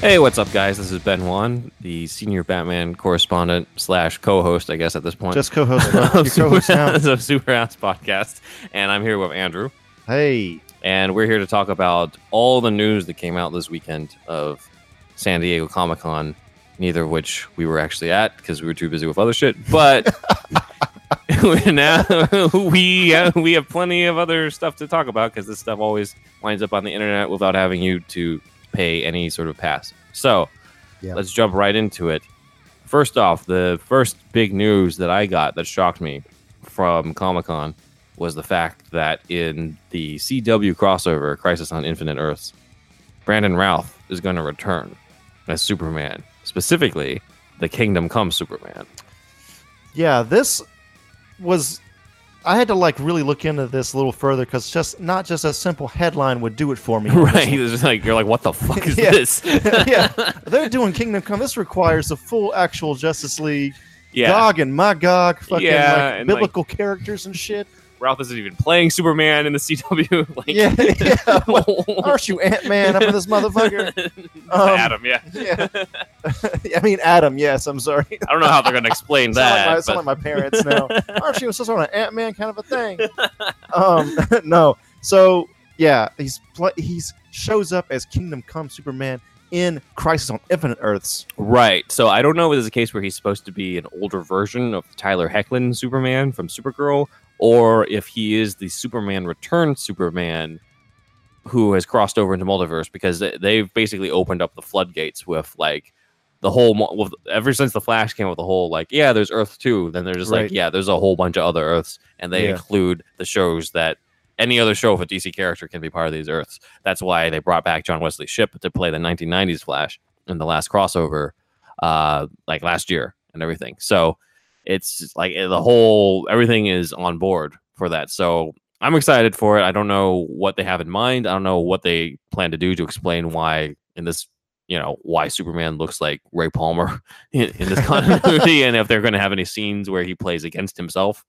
Hey, what's up, guys? This is Ben Wan, the senior Batman correspondent slash co-host, I guess, at this point. Just co-host. of co-host Super, now. of Super House Podcast, and I'm here with Andrew, Hey, and we're here to talk about all the news that came out this weekend of San Diego Comic Con. Neither of which we were actually at because we were too busy with other shit. But now we uh, we have plenty of other stuff to talk about because this stuff always winds up on the internet without having you to pay any sort of pass. So Yeah. let's jump right into it. First off, the first big news that I got that shocked me from Comic Con was the fact that in the CW crossover, Crisis on Infinite Earths, Brandon Routh is going to return as Superman, specifically the Kingdom Come Superman. yeah, this was. I had to like really look into this a little further because just not just a simple headline would do it for me. right? It's just like you're like, what the fuck is Yeah. this? yeah, they're doing Kingdom Come. This requires a full actual Justice League, yeah. Gog and Magog, fucking Yeah, like, and, like- biblical characters and shit. Routh isn't even playing Superman in the CW. like, Yeah, yeah. Aren't you Ant Man up in this motherfucker? Um, Adam, yeah. Yeah. I mean Adam. Yes, I'm sorry. I don't know how they're going to explain that. like my, but- sound like my parents now. Aren't you some sort of an Ant Man kind of a thing? um, no. So yeah, he's pl- he's shows up as Kingdom Come Superman in Crisis on Infinite Earths. Right. So I don't know if this is a case where he's supposed to be an older version of Tyler Hoechlin Superman from Supergirl, or if he is the Superman Return Superman who has crossed over into multiverse because they- they've basically opened up the floodgates with like the whole with, ever since the Flash came with the whole like yeah there's Earth two then they're just Right. like yeah there's a whole bunch of other Earths and they Yeah. include the shows that any other show of a DC character can be part of these Earths. That's why they brought back John Wesley Shipp to play the 1990s Flash in the last crossover, uh, like last year and everything. So it's just like eh, the whole everything is on board for that. So I'm excited for it. I don't know what they have in mind. I don't know what they plan to do to explain why in this. You know why Superman looks like Ray Palmer in, in this continuity, and if they're going to have any scenes where he plays against himself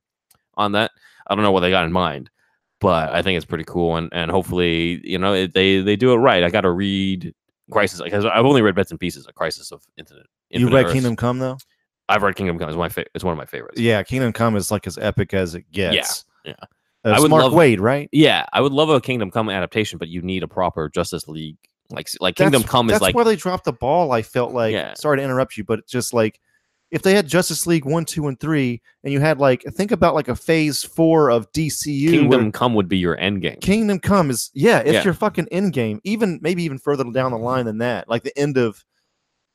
on that. I don't know what they got in mind but I think it's pretty cool, and and hopefully, you know, it, they they do it right. I got to read Crisis because I've only read bits and pieces of Crisis of Infinite. You Infinite read Earths. Kingdom Come though? I've read Kingdom Come. is my fa- It's one of my favorites. Yeah, Kingdom Come is like as epic as it gets. yeah. Uh, I would Mark love- Wade, right? yeah. I would love a Kingdom Come adaptation, but you need a proper Justice League. Like like Kingdom That's- Come is That's like why they dropped the ball. I felt like. Yeah. Sorry to interrupt you, but just like if they had Justice League one, two, and three, and you had like think about like a Phase Four of DCU. where- Kingdom Come would be your end game. Kingdom Come is yeah, it's Yeah. your fucking end game. Even maybe even further down the line than that, like the end of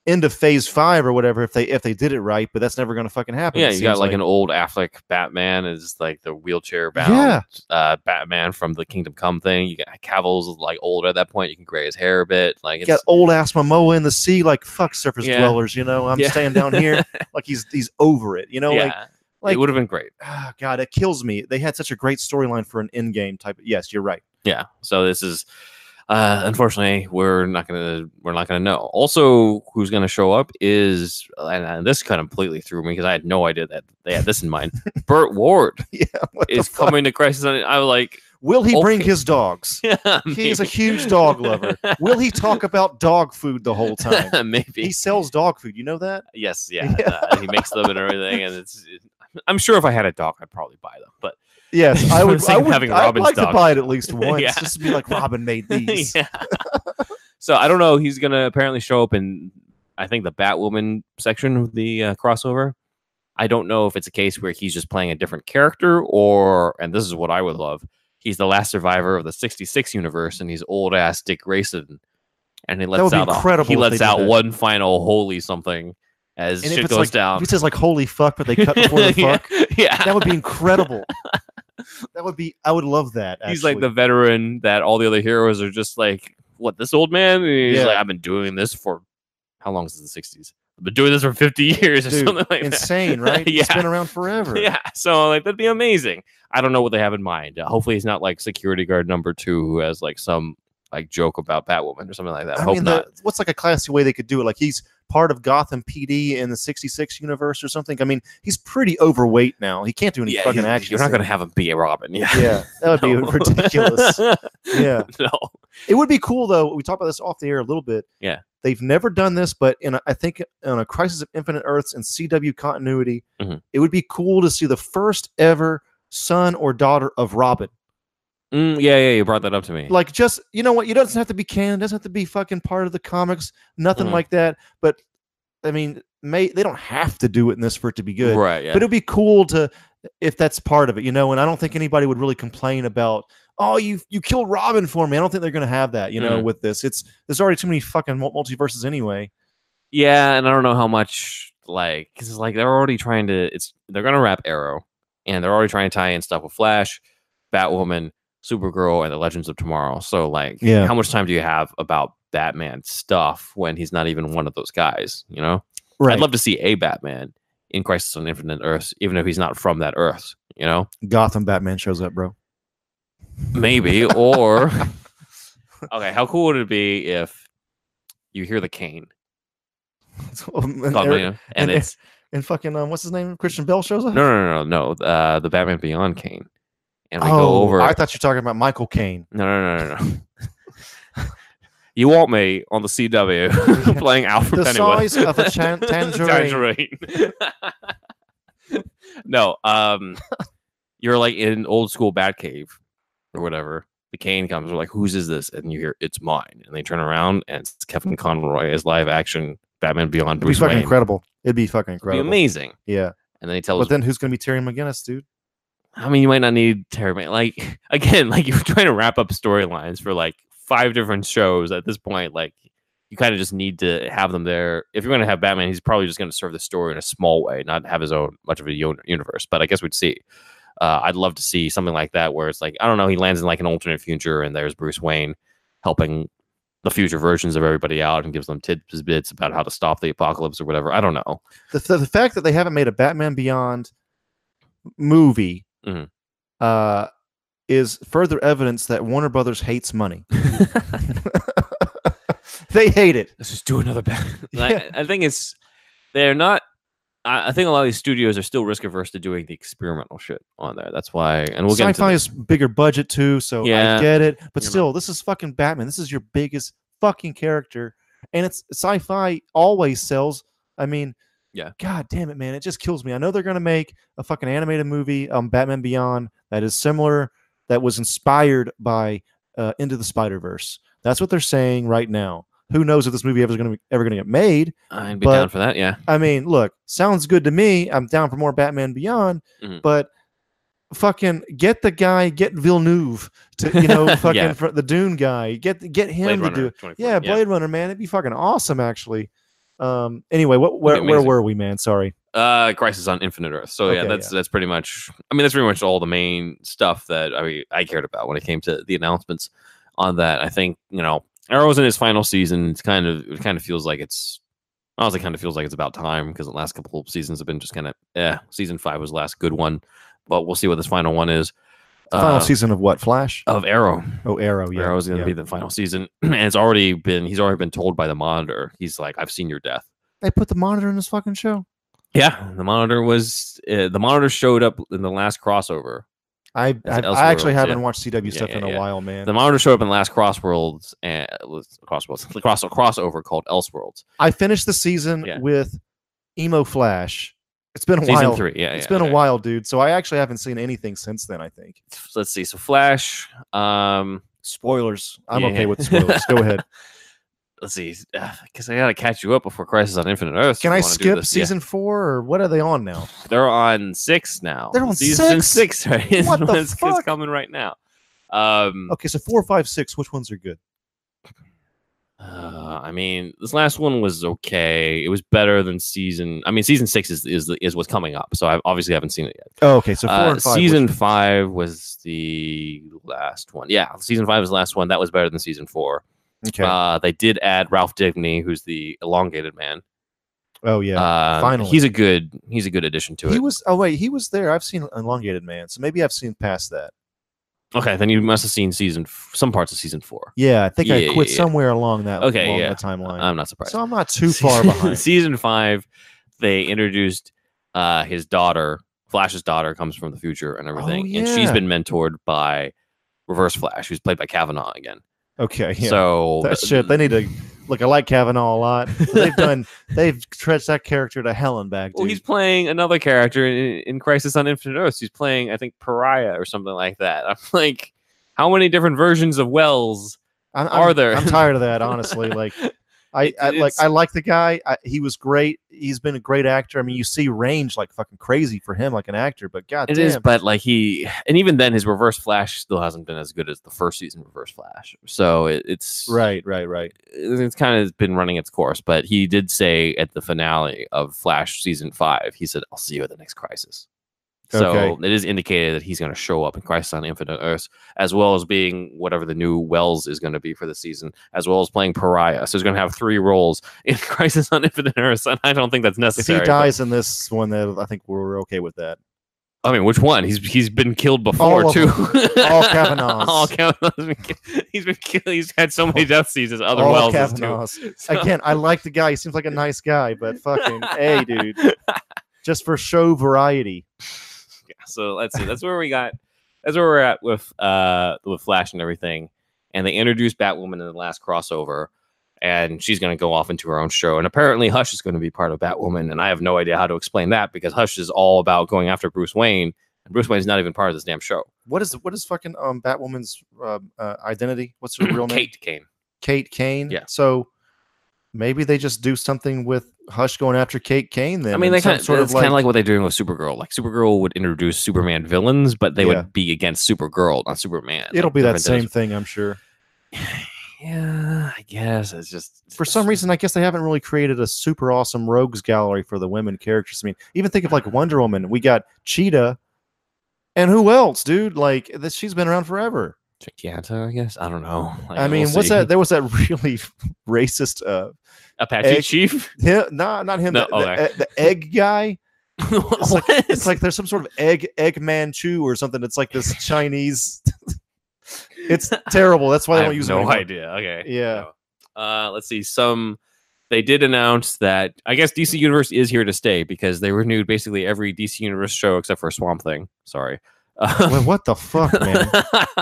end of Phase Five or whatever. If they if they did it right, but that's never gonna fucking happen. Yeah, you got seems like, an old Affleck Batman is like the wheelchair bound Yeah. uh, Batman from the Kingdom Come thing. You got Cavill's like older at that point. You can gray his hair a bit. Like you got old ass Momoa in the sea, like fuck surface Yeah. dwellers. You know, I'm Yeah. staying down here, like he's he's over it. You know, yeah, like like it would have been great. ah, God, it kills me. They had such a great storyline for an end game type. Yes, you're right. Yeah. So this is uh unfortunately we're not gonna we're not gonna know. Also, who's gonna show up is and uh, this kind of completely threw me because I had no idea that they had this in mind. Burt Ward Yeah, is coming to Crisis on I was like, Will he bring his dogs? yeah, He's a huge dog lover. Will he talk about dog food the whole time? maybe. He sells dog food. You know that? yes, yeah. Yeah. uh, he makes them and everything, and it's. I'm sure if I had a dog, I'd probably buy them. But Yes, I would. I would having I'd Robin's like dog. to buy it at least once, Yeah. just to be like Robin made these. yeah. so I don't know. He's gonna apparently show up in, I think the Batwoman section of the uh, crossover. I don't know if it's a case where he's just playing a different character, or and this is what I would love. He's the last survivor of the '66 universe, and he's old ass Dick Grayson, and he lets out a- he lets out one final holy something as And shit goes like, down. if he says like "Holy fuck," but they cut before the yeah, fuck, yeah. that would be incredible. That would be. I would love that. he's like the veteran that all the other heroes are just like, what, this old man? And he's Yeah. like, I've been doing this for how long since the 60s? I've been doing this for 50 years or Dude, something like insane, that. right? yeah. He's been around forever. Yeah. So like that'd be amazing. I don't know what they have in mind. Uh, hopefully he's not like security guard number two who has like some like joke about Batwoman or something like that. I, I hope mean, not. the, what's like a classy way they could do it? Like he's part of Gotham PD in the '66 universe or something. I mean, he's pretty overweight now. He can't do any Yeah, fucking action. You're not gonna have him be a Robin. Yeah. Yeah, that would be ridiculous. Yeah, no. it would be cool though. We talked about this off the air a little bit. Yeah. They've never done this, but in a, I think on a Crisis of Infinite Earths and CW continuity, Mhm. it would be cool to see the first ever son or daughter of Robin. Mm, yeah, yeah, you brought that up to me. Like, just you know what? You doesn't have to be canon. Doesn't have to be fucking part of the comics. Nothing Mhm. like that. But I mean, may they don't have to do it in this for it to be good. right? Yeah. But it'd be cool to if that's part of it, you know. And I don't think anybody would really complain about, oh, you you killed Robin for me. I don't think they're gonna have that, you know, Mhm. with this. It's there's already too many fucking multiverses anyway. Yeah, and I don't know how much like because it's like they're already trying to. It's they're gonna wrap Arrow, and they're already trying to tie in stuff with Flash, Batwoman, Supergirl, and the Legends of Tomorrow. So like, Yeah. how much time do you have about Batman stuff when he's not even one of those guys? You know, right. I'd love to see a Batman in Crisis on Infinite Earths, even if he's not from that Earth. You know, Gotham Batman shows up, bro. maybe or okay, how cool would it be if you hear the cane? and, Eric- you and and it's and fucking um, what's his name? Christian Bale shows up. No, no, no, no, no. Uh, the Batman Beyond Kane, and we oh, go over. I thought you were talking about Michael Caine. no, no, no, no, no. you want me on the CW playing Alfred The Pennyworth? size of a chan- tangerine. Tangerine. no, um, you're like in old school Batcave or whatever. The cane comes. We're like, whose is this? And you hear it's mine. And they turn around and it's Kevin Conroy as live action Batman Beyond It'd be Bruce fucking Wayne. incredible. It'd be fucking It'd be incredible. amazing. Yeah, And then he tells but then who's gonna be Terry McGinnis, dude? I mean, you might not need Terry. Like again, like you're trying to wrap up storylines for like five different shows at this point. Like you kind of just need to have them there. If you're going to have Batman, he's probably just going to serve the story in a small way, not have his own much of a uni- universe. But I guess we'd see. Uh, I'd love to see something like that where it's like I don't know, he lands in like an alternate future, and there's Bruce Wayne helping the future versions of everybody out and gives them tidbits about how to stop the apocalypse or whatever. I don't know. The, the, the fact that they haven't made a Batman Beyond movie Mhm. uh, is further evidence that Warner Brothers hates money. they hate it. let's just do another Batman. Yeah. I, I think it's they're not. I, I think a lot of these studios are still risk averse to doing the experimental shit on there. That's why, and we'll get into Sci-fi is bigger budget too, so Yeah. I get it. But You know. still, this is fucking Batman. This is your biggest fucking character, and it's sci-fi always sells. I mean, Yeah. God damn it, man! It just kills me. I know they're gonna make a fucking animated movie, um, Batman Beyond, that is similar, that was inspired by uh, Into the Spider Verse. That's what they're saying right now. Who knows if this movie ever is gonna be, ever gonna get made? I'd be but- down for that. Yeah, I mean, look, sounds good to me. I'm down for more Batman Beyond, Mhm. but fucking get the guy, get Villeneuve to you know fucking Yeah. the Dune guy, get get him Blade to do it. Yeah, Blade Runner, man, it'd be fucking awesome actually. Um. Anyway, what where, where were we, man? Sorry. Uh, Crisis on Infinite Earth. So yeah, Okay, that's that's pretty much. I mean, that's pretty much all the main stuff that I mean, I cared about when it came to the announcements on that. I think you know Arrow's in its final season. It's kind of it kind of feels like it's honestly kind of feels like it's about time because the last couple of seasons have been just kind of yeah. Season five was the last good one, but we'll see what this final one is. The final Uh, season of what? Flash? of Arrow. Oh, Arrow. Yeah. Arrow's going to yeah. be the final season, and it's already been. He's already been told by the monitor. He's like, "I've seen your death." They put the monitor in this fucking show. Yeah, the monitor was uh, the monitor showed up in the last crossover. I I, I actually haven't yeah. watched CW Yeah, stuff yeah, in a yeah. while, man. The monitor showed up in the last crossworlds and crossworlds the cross crossover called Elseworlds. I finished the season Yeah. with Emo Flash. It's been a Season while. three. Yeah, It's yeah, been okay. a while, dude. So I actually haven't seen anything since then. I think. Let's see. So Flash. Um, Spoilers. I'm Yeah. okay with spoilers. Go ahead. let's see, because I gotta catch you up before Crisis on Infinite Earth. Can I you wanna do skip this. Yeah. season four or what are they on now? They're on six now. They're on season six? six. Right? What the it's, it's coming right now. Um, Okay, so four, five, six. Which ones are good? Uh, I mean, this last one was okay. It was better than season. I mean, season six is is is what's coming up, so I obviously haven't seen it yet. Oh, okay, so four Uh, and five. season which- five was the last one. Yeah, season five was the last one. That was better than season four. Okay. Uh, they did add Ralph Dibny, who's the elongated man. oh yeah. uh, finally. he's a good he's a good addition to he it. He was. Oh wait, he was there. I've seen Elongated Man, so maybe I've seen past that. Okay, then you must have seen season f- some parts of season four. Yeah, I think Yeah, I quit yeah. somewhere along that. Okay, along yeah. the timeline. I'm not surprised. so I'm not too far behind. season five, they introduced uh, his daughter. Flash's daughter comes from the future and everything, and she's Oh, yeah. been mentored by Reverse Flash, who's played by Cavanagh again. Okay, yeah. So that shit. They need to Look, I like Cavanagh a lot. they've done. They've stretched that character to hell and back. Dude. Well, he's playing another character in, in Crisis on Infinite Earths. He's playing, I think, Pariah or something like that. I'm like, how many different versions of Wells? I'm, are I'm- there? I'm tired of that, honestly. Like, I, I like I like the guy. I, he was great. He's been a great actor. I mean, you see range like fucking crazy for him, like an actor. But god It damn, is, but like he, and even then, his Reverse Flash still hasn't been as good as the first season Reverse Flash. So it, it's right, right, right. it's kind of been running its course. But he did say at the finale of Flash season five, he said, "I'll see you at the next crisis." So Okay. it is indicated that he's going to show up in Crisis on Infinite Earths, as well as being whatever the new Wells is going to be for the season, as well as playing Pariah. So he's going to have three roles in Crisis on Infinite Earths, and I don't think that's necessary. If he but- dies in this one, then I think we're okay with that. I mean, which one? He's he's been killed before All too. All Cavanaghs. All Cavanagh's He's been killed. He's had so many death scenes other All Wells too. Cavanagh's. So- Again, I like the guy. He seems like a nice guy, but fucking, hey, dude, just for show variety. So let's see. That's where we got. That's where we're at with uh with Flash and everything. And they introduced Batwoman in the last crossover, and she's going to go off into her own show. And apparently, Hush is going to be part of Batwoman. And I have no idea how to explain that because Hush is all about going after Bruce Wayne, and Bruce Wayne's not even part of this damn show. What is what is fucking um Batwoman's uh, uh, identity? What's her real name? Kate Kane. Kate Kane. Yeah. So maybe they just do something with Hush going after Kate Kane. Then I mean, they kind of sort of kind like, of like what they're doing with Supergirl. Like Supergirl would introduce Superman villains, but they Yeah. would be against Supergirl, not Superman. it'll like be that same thing, I'm sure. Yeah, I guess it's just For some reason, I guess they haven't really created a super awesome rogues gallery for the women characters. I mean, even think of like uh. Wonder Woman. We got Cheetah, and who else, dude? Like this, she's been around forever. Giganta, I guess. I don't know. Like, I we'll mean, what's see. that? There was that really racist. uh Apache egg- Chief? him, nah, not him. No, the, the- okay. e- the egg guy. It's like, it's like there's some sort of egg egg Manchu or something. It's like this Chinese. it's terrible. That's why I they don't use no idea. Okay. Yeah. Uh, let's see. Some they did announce that I guess DC Universe is here to stay because they renewed basically every DC Universe show except for Swamp Thing. Sorry. Uh, Well, what the fuck, man?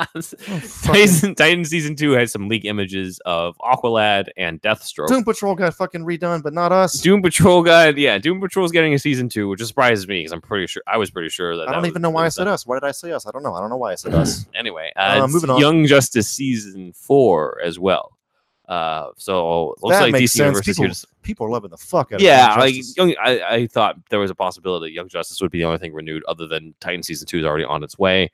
Titan, Titan season two has some leak images of Aqualad and Deathstroke. Doom Patrol got fucking redone, but not us. Doom Patrol got yeah, Doom Patrol's getting a season two, which surprises me because I'm pretty sure I was pretty sure that. I don't was- even know why I said us. Why did I say us? I don't know. I don't know why I said us. Anyway, Uh, uh, moving on. Young Justice season four as well. Uh, so looks that like makes DC sense. Universe People, s- people are loving the fuck out of yeah, like young, I, I thought there was a possibility Young Justice would be the only thing renewed, other than Titan season two is already on its way.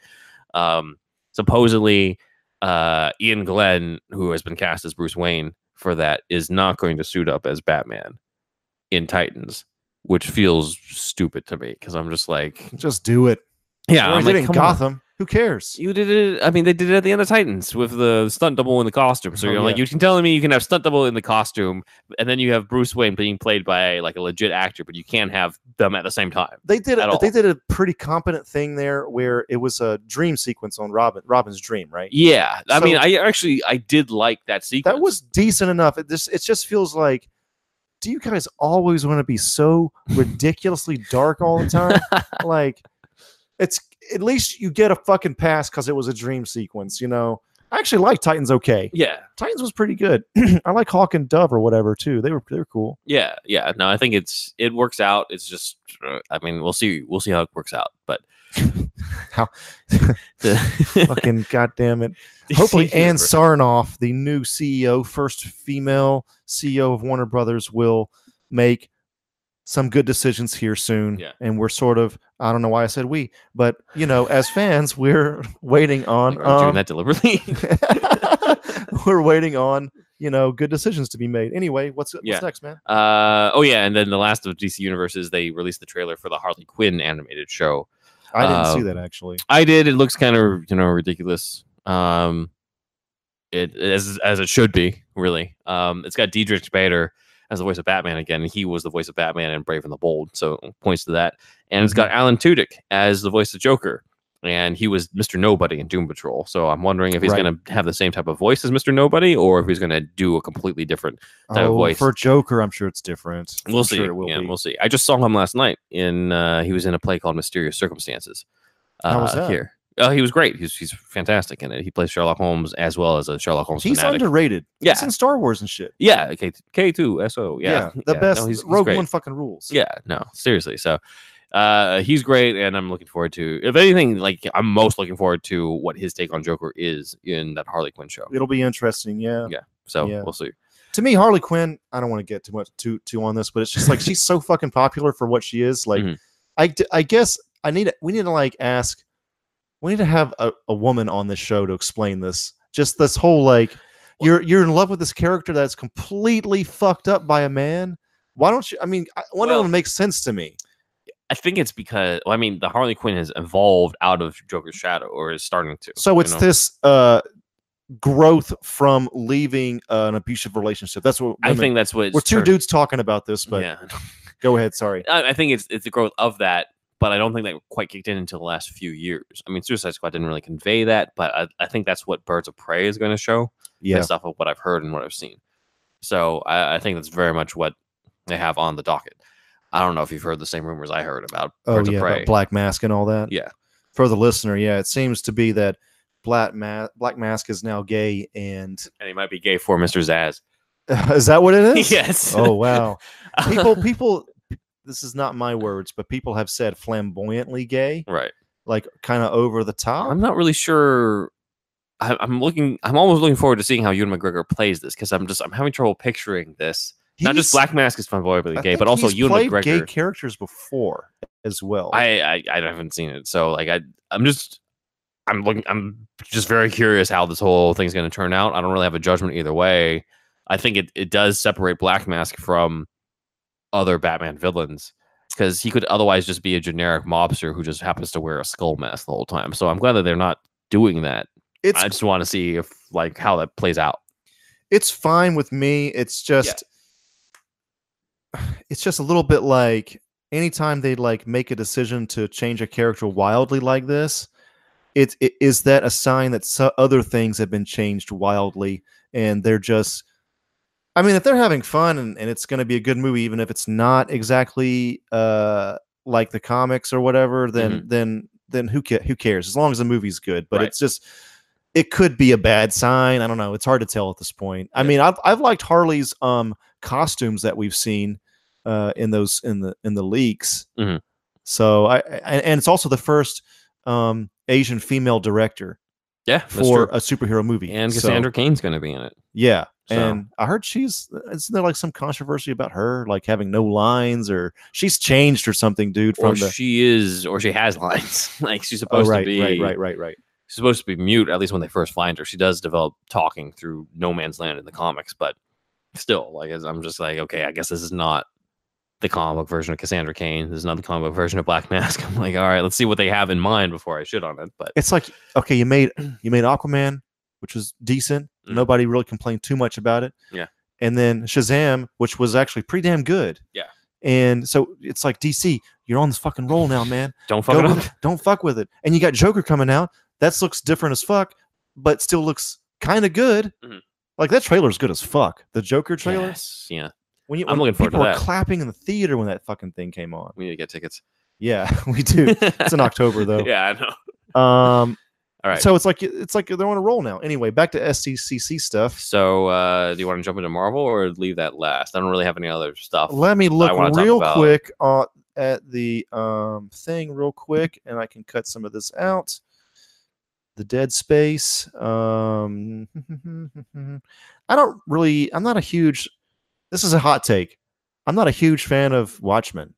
Um, supposedly, uh, Iain Glen, who has been cast as Bruce Wayne for that, is not going to suit up as Batman in Titans, which feels stupid to me because I'm just like, just do it. yeah, I'm like, come on. Who cares? You did it. I mean, they did it at the end of Titans with the stunt double in the costume. So Oh, you're like, you can tell me you can have stunt double in the costume, and then you have Bruce Wayne being played by like a legit actor, but you can't have them at the same time. They did. A, all. they did a pretty competent thing there, where it was a dream sequence on Robin. Robin's dream, right? Yeah, I mean, I actually I did like that sequence. That was decent enough. It just it just feels like. Do you guys always want to be so ridiculously dark all the time? like, it's at least you get a fucking pass because it was a dream sequence. You know, I actually like Titans. Okay, yeah, Titans was pretty good. I like Hawk and Dove or whatever too. They were they were cool. yeah, yeah. No, I think it's it works out. It's just, uh, I mean, we'll see. We'll see how it works out. But How- the Fucking goddamn it! Hopefully, DC Ann Sarnoff, the new CEO, first female CEO of Warner Brothers, will make some good decisions here soon. Yeah. And we're sort of, I don't know why I said we, but you know, as fans, we're waiting on, Are you doing um, that deliberately. we're waiting on, you know, good decisions to be made. Anyway, what's, what's Yeah. next, man? Uh oh yeah, and then the last of DC universes, they released the trailer for the Harley Quinn animated show. I didn't see um, that actually. I did. It looks kind of you know ridiculous. Um, it as as it should be really. Um, it's got Diedrich Bader as the voice of Batman again. He was the voice of Batman in Brave and the Bold, so points to that. And it's got Alan Tudyk as the voice of Joker, and he was Mister Nobody in Doom Patrol. So I'm wondering if he's Right. going to have the same type of voice as Mister Nobody, or if he's going to do a completely different type of Oh, voice. for Joker, I'm sure it's different. We'll I'm see. Sure it will yeah, be. we'll see. I just saw him last night in. Uh, he was in a play called Mysterious Circumstances. Uh, How was that? Here, Uh, he was great. He's he's fantastic in it. He plays Sherlock Holmes as well as a Sherlock Holmes He's fanatic. underrated. Yeah. He's in Star Wars and shit. yeah, K K two S O. Yeah, the yeah, best. No, he's, he's Rogue great. One fucking rules. Yeah, no, seriously. So uh he's great and I'm looking forward to if anything, like I'm most looking forward to what his take on Joker is in that Harley Quinn show. It'll be interesting. Yeah. Yeah. So Yeah. we'll see. To me, Harley Quinn. I don't want to get too much too too on this, but it's just like she's so fucking popular for what she is. Like, Mhm. I guess I need we need to like ask. We need to have a, a woman on this show to explain this. Just this whole like, you're you're in love with this character that's completely fucked up by a man. Why don't you? I mean, I- Wonder Well- makes sense to me. I think it's because well, I mean the Harley Quinn has evolved out of Joker's shadow or is starting to. So it's know? this uh growth from leaving uh, an abusive relationship. That's what I think that's what we're two turned- dudes talking about this, but yeah. go ahead. Sorry. I, I think it's it's the growth of that, but I don't think that quite kicked in until the last few years. I mean, Suicide Squad didn't really convey that, but I, I think that's what Birds of Prey is going to show. Yeah. based off of what I've heard and what I've seen. So I, I think that's very much what they have on the docket. I don't know if you've heard the same rumors I heard about Oh Birds yeah, of Prey. Black Mask and all that. Yeah. For the listener, yeah, it seems to be that Black Mask Black Mask is now gay, and and he might be gay for Mr. Zsasz. is that what it is? yes. Oh wow. People, people. This is not my words, but people have said flamboyantly gay, right. like kind of over the top. I'm not really sure. I, I'm looking. I'm almost looking forward to seeing how Ewan McGregor plays this because I'm just I'm having trouble picturing this. Not just Black Mask is flamboyantly I gay, but also he's Ewan McGregor. gay characters before as well. I, I I haven't seen it, so like I I'm just I'm looking I'm just very curious how this whole thing's going to turn out. I don't really have a judgment either way. I think it it does separate Black Mask from other Batman villains because he could otherwise just be a generic mobster who just happens to wear a skull mask the whole time. So I'm glad that they're not doing that. it's I just want to see if like how that plays out. it's fine with me. It's just it's just a little bit like anytime they like make a decision to change a character wildly like this, it, it is that a sign that so other things have been changed wildly and they're just I mean if they're having fun and, and it's gonna be a good movie, even if it's not exactly uh like the comics or whatever, then then then who ca- who cares as long as the movie's good. But Right. it's just it could be a bad sign. I don't know. It's hard to tell at this point. I Yeah. mean, I've I've liked Harley's um costumes that we've seen uh in those in the in the leaks. Mhm. So I, I and it's also the first um Asian female director Yeah, for true. a superhero movie. and So, Cassandra Cain's going to be in it. yeah. So- And I heard she's isn't there like some controversy about her like having no lines or she's changed or something, dude, Or the she is, or she has lines. like she's Oh, supposed right, to be. right, right, right, right. she's supposed to be mute at least when they first find her she does develop talking through no man's land in the comics but still like i'm just like okay i guess this is not the comic book version of cassandra cain this is not the comic book version of black mask i'm like all right let's see what they have in mind before i shit on it but It's like okay, you made you made Aquaman, which was decent. Mhm. Nobody really complained too much about it. Yeah. And then Shazam, which was actually pretty damn good. Yeah. And so it's like DC, you're on this fucking roll now, man. don't fuck Go it with up it. Don't fuck with it. And you got Joker coming out. That looks different as fuck, but still looks kind of good. Mhm. Like that trailer's good as fuck. The Joker trailer. yes, yeah When you, I'm when looking forward to that. people were clapping in the theater when that fucking thing came on. we need to get tickets Yeah, we do. it's in October though. yeah i know Um, all right So it's like it's like they're on a roll now. Anyway, back to SDCC stuff. so uh do you want to jump into marvel or leave that last i don't really have any other stuff Let me look real quick uh, at the um, thing real quick, and I can cut some of this out. The dead space. Um, I don't really. I'm not a huge. This is a hot take. I'm not a huge fan of Watchmen.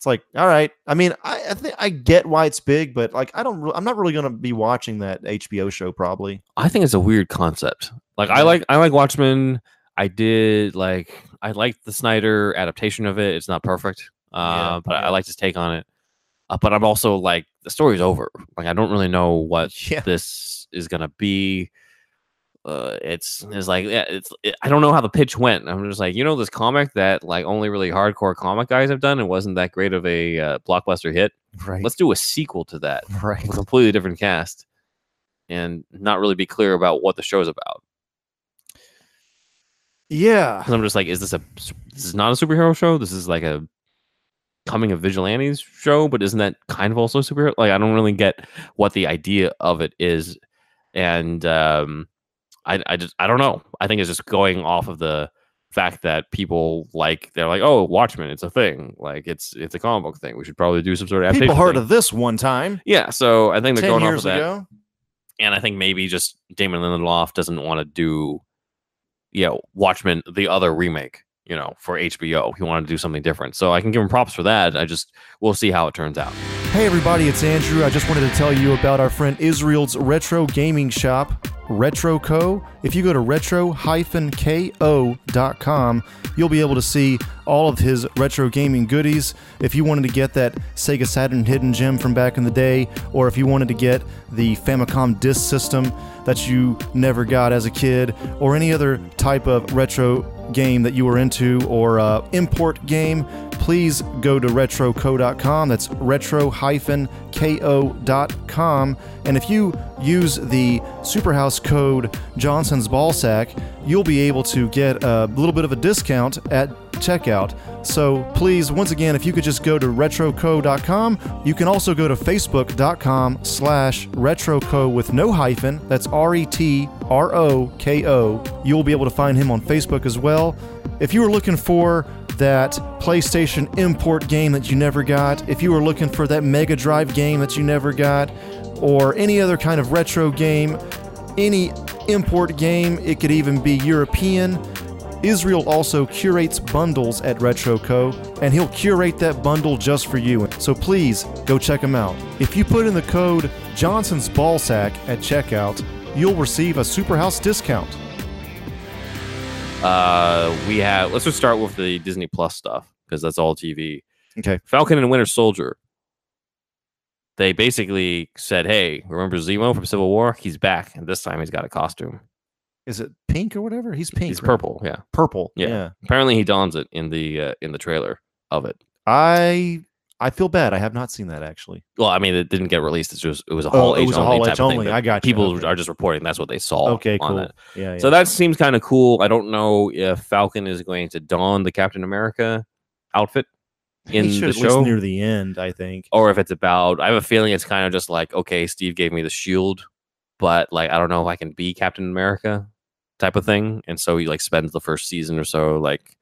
It's like, all right. I mean, I, I think I get why it's big, but like, I don't. Re- I'm not really going to be watching that HBO show. Probably. I think it's a weird concept. Like I like I like Watchmen. I did like I like the Snyder adaptation of it. It's not perfect, uh, Yeah, but I- yeah. I like his take on it. Uh, but I'm also like the story's over. Like I don't really know what Yeah. this is gonna be. Uh, it's it's like yeah, it's it, I don't know how the pitch went. I'm just like you know this comic that like only really hardcore comic guys have done. It wasn't that great of a uh, blockbuster hit. Right. Let's do a sequel to that right. with a completely different cast and not really be clear about what the show's about. Yeah. Because I'm just like, is this a this is not a superhero show? This is like a coming of vigilantes show, but isn't that kind of also superhero? Like I don't really get what the idea of it is, and um, I I just I don't know. I think it's just going off of the fact that people like they're like oh Watchmen it's a thing like it's it's a comic book thing we should probably do some sort of People heard thing. of this one time yeah so I think they're 10 going off of that ago. and I think maybe just Damon Lindelof doesn't want to do, you know, Watchmen the other remake, you know, for HBO. He wanted to do something different, so I can give him props for that. I just we'll see how it turns out. Hey everybody, it's Andrew. I just wanted to tell you about our friend Israel's retro gaming shop, RetroKo. If you go to retro-ko.com, you'll be able to see all of his retro gaming goodies. If you wanted to get that Sega Saturn hidden gem from back in the day, or if you wanted to get the Famicom disk system that you never got as a kid, or any other type of retro game that you were into or uh, import game, please go to retroko.com. That's retro-ko.com. And if you use the Superhouse code Johnson's Ballsack, you'll be able to get a little bit of a discount at checkout. So please, once again, if you could just go to retroko.com, you can also go to facebook.com slash retroco with no hyphen. That's R-E-T-R-O-K-O. You'll be able to find him on Facebook as well. If you were looking for that PlayStation import game that you never got, if you were looking for that Mega Drive game that you never got, or any other kind of retro game, any import game, it could even be European. Israel also curates bundles at RetroKo, and he'll curate that bundle just for you. So please go check him out. If you put in the code Johnson's Ballsack at checkout, you'll receive a Superhouse discount. Uh, we have let's just start with the Disney Plus stuff because that's all TV. Okay. Falcon and Winter Soldier. They basically said, "Hey, remember Zemo from Civil War? He's back, and this time he's got a costume. Is it pink or whatever? He's pink. He's right? purple. Yeah. Purple. Yeah. yeah. Apparently, he dons it in the uh, in the trailer of it. I I feel bad. I have not seen that actually. Well, I mean, it didn't get released. It's just it was a Oh, whole it age only type of thing, only. I got you. People Okay. are just reporting that's what they saw. Okay, on cool. that. Yeah, yeah. So that seems kind of cool. I don't know if Falcon is going to don the Captain America outfit in He should the show, near the end, I think. or if it's about. I have a feeling it's kind of just like, okay, Steve gave me the shield, but like I don't know if I can be Captain America type of thing. And so he like spends the first season or so like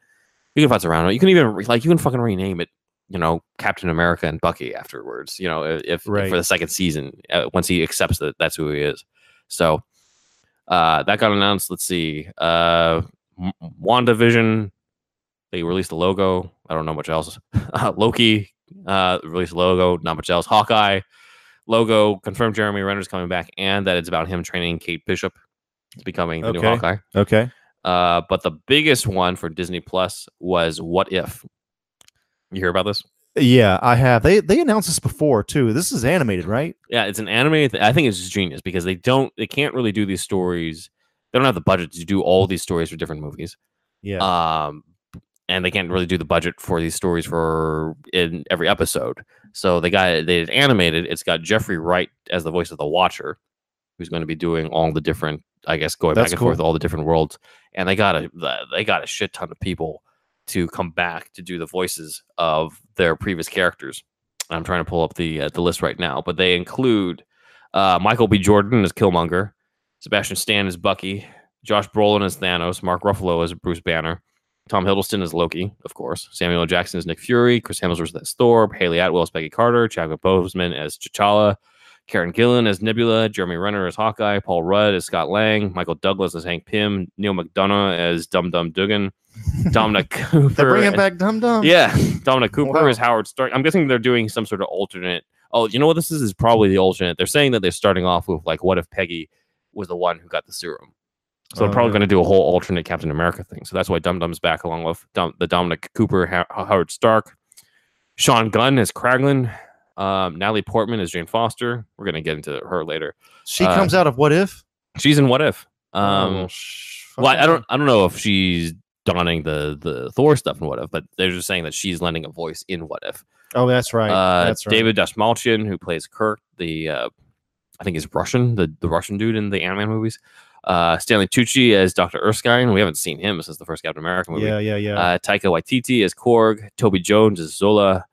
you can futz around it. You can even like you can fucking rename it. You know, Captain America and Bucky afterwards. You know, if, if for the second season, uh, once he accepts that that's who he is. So uh, that got announced. Let's see. Uh, M- WandaVision, they released a logo. I don't know much else. Uh, Loki uh, released logo. Not much else. Hawkeye logo confirmed. Jeremy Renner's coming back, and that it's about him training Kate Bishop. It's becoming the new Hawkeye. Okay. Uh, but the biggest one for Disney Plus was What If. You hear about this? Yeah, I have. They they announced this before too. This is animated, right? Yeah, it's an animated. Th- I think it's just genius because they don't, they can't really do these stories. They don't have the budget to do all these stories for different movies. Yeah. um and they can't really do the budget for these stories for in every episode so they got they animated it's got jeffrey wright as the voice of the watcher who's going to be doing all the different i guess going That's back and cool. forth all the different worlds and they got a they got a shit ton of people to come back to do the voices of their previous characters. I'm trying to pull up the uh, the list right now but they include uh, michael b. Jordan as killmonger sebastian stan as bucky Josh Brolin as Thanos, Mark Ruffalo as Bruce Banner, Tom Hiddleston as Loki, of course, Samuel Jackson as Nick Fury, Chris Hemsworth as Thor, Hayley Atwell as Peggy Carter, Chadwick Boseman as T'Challa, Karen Gillan as Nebula, Jeremy Renner as Hawkeye, Paul Rudd as Scott Lang, Michael Douglas as Hank Pym, Neal McDonough as Dum Dum Dugan, Dominic Cooper. They're bringing back Dum Dum. Yeah, Dominic Cooper Wow. is Howard Stark. I'm guessing they're doing some sort of alternate. Oh, you know what this is? Is probably the alternate. They're saying that they're starting off with like, what if Peggy was the one who got the serum? So they're Oh, probably yeah. going to do a whole alternate Captain America thing. So that's why Dum Dum's back along with Dum- the Dominic Cooper, Ho- Howard Stark, Sean Gunn as Kraglin, um, Natalie Portman is Jane Foster. We're going to get into her later. She Uh, comes out of What If? She's in What If. Oh, Um, well, sh- well, I, I don't, I don't know if she's donning the the Thor stuff and What If, but they're just saying that she's lending a voice in What If. Oh, that's right. Uh, that's right. David Dastmalchian, who plays Kirk, the uh, I think he's Russian, the the Russian dude in the Ant-Man movies. Uh, Stanley Tucci as Doctor Erskine. We haven't seen him since the first Captain America movie. Yeah, yeah, yeah. Uh, Taika Waititi as Korg. Toby Jones as Zola.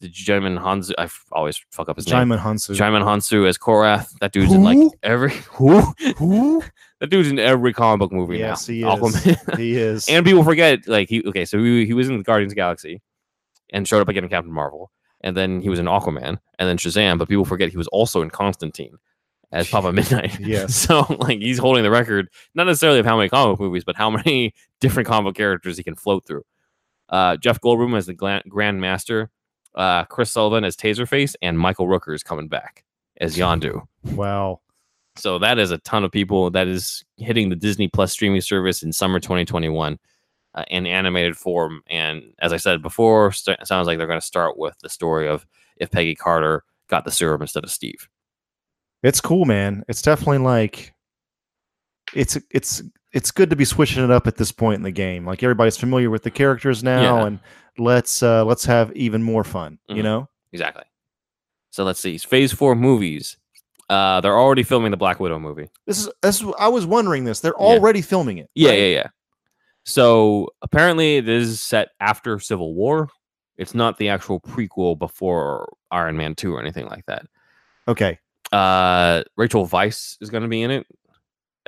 The Djimon Hounsou. I always fuck up his name. Jaimin Hunsu. Djimon Hounsou as Korath. That dude's in like every who. Who? That dude's in every comic book movie Yes, now. he is. Aquaman. he is. and people forget like he okay, so he, he was in the Guardians of the Galaxy and showed up again in Captain Marvel, and then he was in Aquaman and then Shazam, but people forget he was also in Constantine as Papa Midnight. Yes. So like he's holding the record, not necessarily of how many comic movies, but how many different comic characters he can float through. Uh, Jeff Goldblum as the Grand Master, uh, Chris Sullivan as Taserface, and Michael Rooker is coming back as Yondu. wow. So that is a ton of people that is hitting the Disney Plus streaming service in summer 2021 uh, in animated form. And as I said before, st- sounds like they're going to start with the story of if Peggy Carter got the serum instead of Steve. It's cool, man. It's definitely like it's it's it's good to be switching it up at this point in the game. Like everybody's familiar with the characters now, Yeah. and let's uh let's have even more fun. You Mhm. know? Exactly. So let's see. Phase four movies. Uh, they're already filming the Black Widow movie. This is this is, I was wondering this. They're Yeah. already filming it. Yeah, right? yeah, yeah. So apparently, this is set after Civil War. It's not the actual prequel before Iron Man 2 or anything like that. Okay. Uh, Rachel Weisz is going to be in it.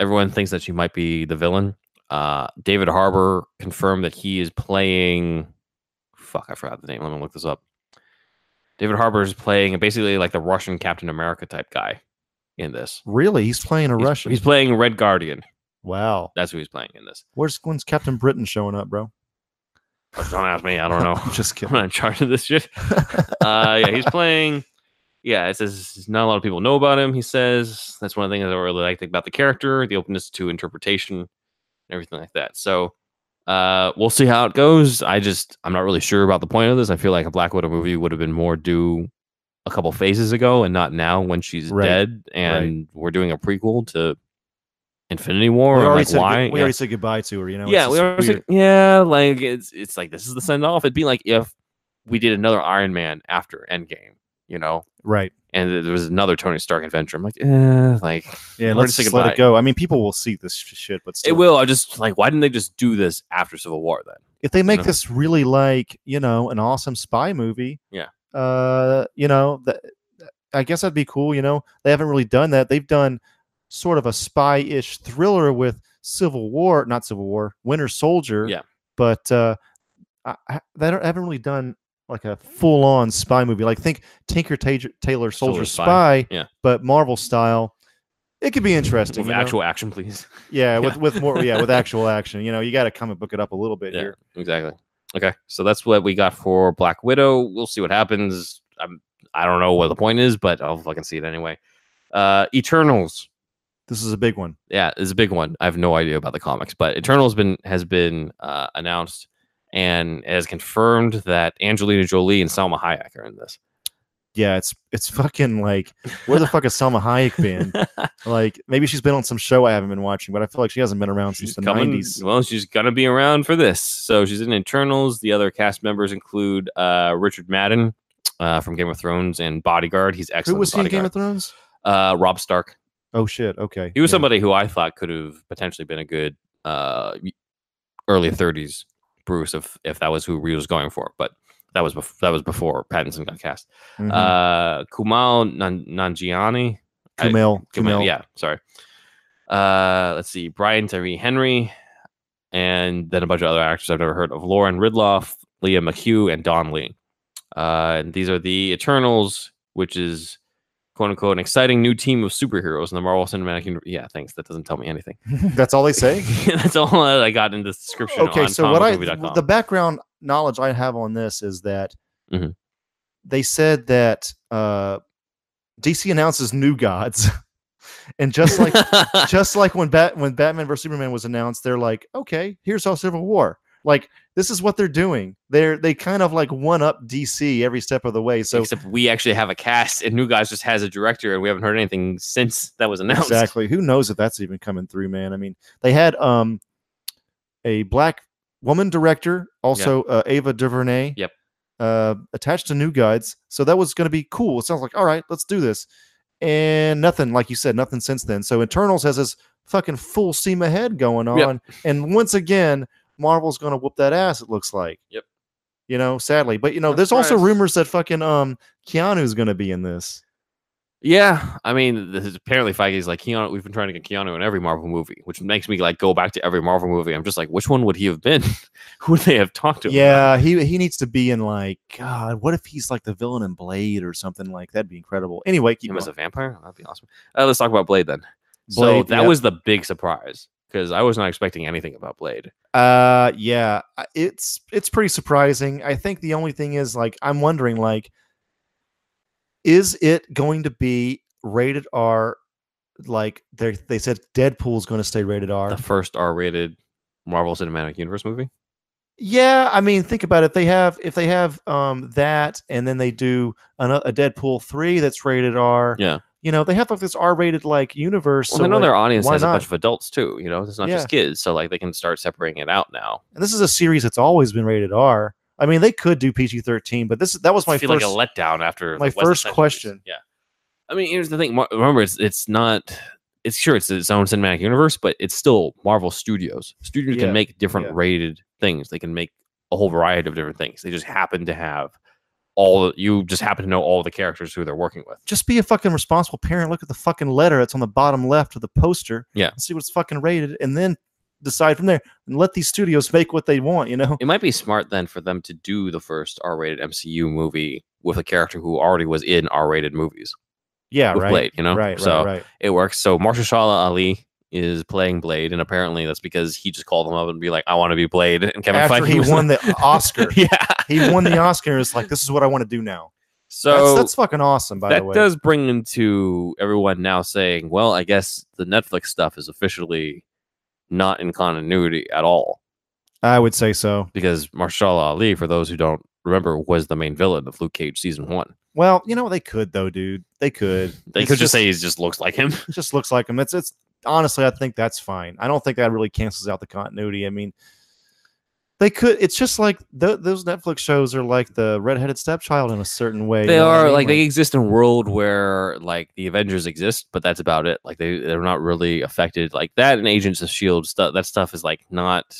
Everyone thinks that she might be the villain. Uh, David Harbour confirmed that he is playing. Fuck, I forgot the name. Let me look this up. David Harbour is playing basically like the Russian Captain America type guy in this. Really? He's playing a He's- Russian. He's playing Red Guardian. wow. That's who he's playing in this. Where's when's Captain Britain showing up, bro? Don't ask me. I don't know. I'm just kidding. I'm not in charge of this shit. Uh, yeah, he's playing. Yeah, it says not a lot of people know about him. He says that's one of the things I really like about the character, the openness to interpretation, and everything like that. So, uh, we'll see how it goes. I just I'm not really sure about the point of this. I feel like a Black Widow movie would have been more due a couple phases ago, and not now when she's Right, dead, and we're doing a prequel to Infinity War. we already like, said why? we Yeah already said goodbye to her. You know? yeah, we already said, yeah, like it's it's like this is the send off. It'd be like if we did another Iron Man after Endgame, you know, right. and there was another Tony Stark adventure. I'm like, eh, like Yeah, let's just let it go. I mean, people will see this shit, but still, it will. I just like, why didn't they just do this after Civil War then? if they make know? this really like you know an awesome spy movie Yeah. uh you know that i guess that'd be cool you know they haven't really done that they've done sort of a spy-ish thriller with civil war not civil war winter soldier Yeah. but uh I, I, they haven't really done like a full-on spy movie like think tinker taylor, soldier Spy. spy, Yeah. but marvel style it could be interesting With you know? actual action, please. yeah Yeah. with with more yeah with actual action you know you got to come and book it up a little bit Yeah, here exactly. Okay, so that's what we got for Black Widow. We'll see what happens. I'm, I don't know what the point is, but I'll fucking see it anyway. Uh, Eternals. this is a big one yeah, it's a big one. I have no idea about the comics, but Eternals been has been uh, announced and has confirmed that Angelina Jolie and Salma Hayek are in this. yeah, it's it's fucking like where the fuck has Salma Hayek been? Like maybe she's been on some show I haven't been watching, but I feel like she hasn't been around since she's the nineties. Well, she's gonna be around for this. So she's in Internals. The other cast members include uh, Richard Madden uh, from Game of Thrones and Bodyguard. He's excellent. Who was he in Game of Thrones? Uh, Rob Stark. Oh shit. Okay. He was yeah. somebody who I thought could have potentially been a good uh, early 30s Bruce if if that was who he was going for. But that was bef- that was before Pattinson got cast. Mhm. Uh, Nan- Nanjiani. I- Kumail. Kumail, Kumail. Yeah, sorry. Uh, let's see, Brian Tyree Henry, and then a bunch of other actors I've never heard of: Lauren Ridloff, Lia McHugh, and Don Lee. Uh, and these are the Eternals, which is quote unquote an exciting new team of superheroes in the Marvel Cinematic Universe. Yeah, thanks. That doesn't tell me anything. That's all they say. That's all that I got in the description. okay, so what I the background knowledge I have on this is that Mhm. they said that uh, DC announces new gods, and just like just like when Bat when Batman vs Superman was announced, they're like, okay, here's our Civil War. Like this is what they're doing. They're they kind of like one up DC every step of the way. So Except we actually have a cast, and New Guys just has a director, and we haven't heard anything since that was announced. exactly, who knows if that's even coming through, man? I mean, they had um a black woman director, also uh, Ava DuVernay. Yep. Uh, attached to New Gods, so that was going to be cool. It sounds like all right, let's do this, and nothing, like you said, nothing since then. So Eternals has this fucking full steam ahead going on, Yep. and once again, Marvel's going to whoop that ass. It looks like. Yep. You know, sadly, but you know, I'm there's also rumors that fucking um Keanu's gonna be in this. Yeah, I mean, this is, apparently Feige's like Keanu. We've been trying to get Keanu in every Marvel movie, which makes me like go back to every Marvel movie. I'm just like, which one would he have been? Who would they have talked to? him about? Yeah, he he needs to be in like God. What if he's like the villain in Blade or something like that'd be incredible. Anyway, keep him as a vampire. That'd be awesome. Uh, let's talk about Blade then. so that was the big surprise because I was not expecting anything about Blade. Uh, yeah, it's it's pretty surprising. I think the only thing is like I'm wondering like, is it going to be rated R? Like they they said, Deadpool's going to stay rated R. The first R-rated Marvel Cinematic Universe movie. Yeah, I mean, think about it. They have if they have um that, and then they do an, a Deadpool three that's rated R. Yeah. You know, they have like this R-rated like universe. Well, so, I know like, their audience has a bunch of adults too. You know, it's not Yeah. just kids, so like they can start separating it out now. and this is a series that's always been rated R. I mean, they could do PG thirteen, but this that was my I feel first. like a letdown after my first question. Yeah, I mean, here's the thing. Remember, it's it's not. It's sure it's its own cinematic universe, but it's still Marvel Studios. Studios Yeah, can make different yeah. rated things. They can make a whole variety of different things. They just happen to have all. You just happen to know all the characters who they're working with. just be a fucking responsible parent. Look at the fucking letter that's on the bottom left of the poster. Yeah. see what's fucking rated, and then decide from there. And let these studios make what they want. You know. It might be smart then for them to do the first R-rated MCU movie with a character who already was in R-rated movies Yeah. right. Blade. You know, Right. Right. so right. it works. So Mahershala Ali is playing Blade, and apparently that's because he just called him up and be like, "I want to be Blade." And Kevin After Feige he won the Oscar, yeah. he won the Oscar. It's like this is what I want to do now. So that's, that's fucking awesome. By the way, that does bring into everyone now saying, "Well, I guess the Netflix stuff is officially not in continuity at all." I would say so. Because Mahershala Ali, for those who don't remember, was the main villain of Luke Cage season one. Well, you know they could though, dude. They could. They It's could just say he just looks like him. just looks like him. It's it's honestly, I think that's fine. I don't think that really cancels out the continuity. I mean, they could. It's just like th- those Netflix shows are like the redheaded stepchild in a certain way. they you know what I are mean? like they exist in a world where like the Avengers exist, but that's about it. Like they they're not really affected like that. And Agents of Shield stuff that stuff is like not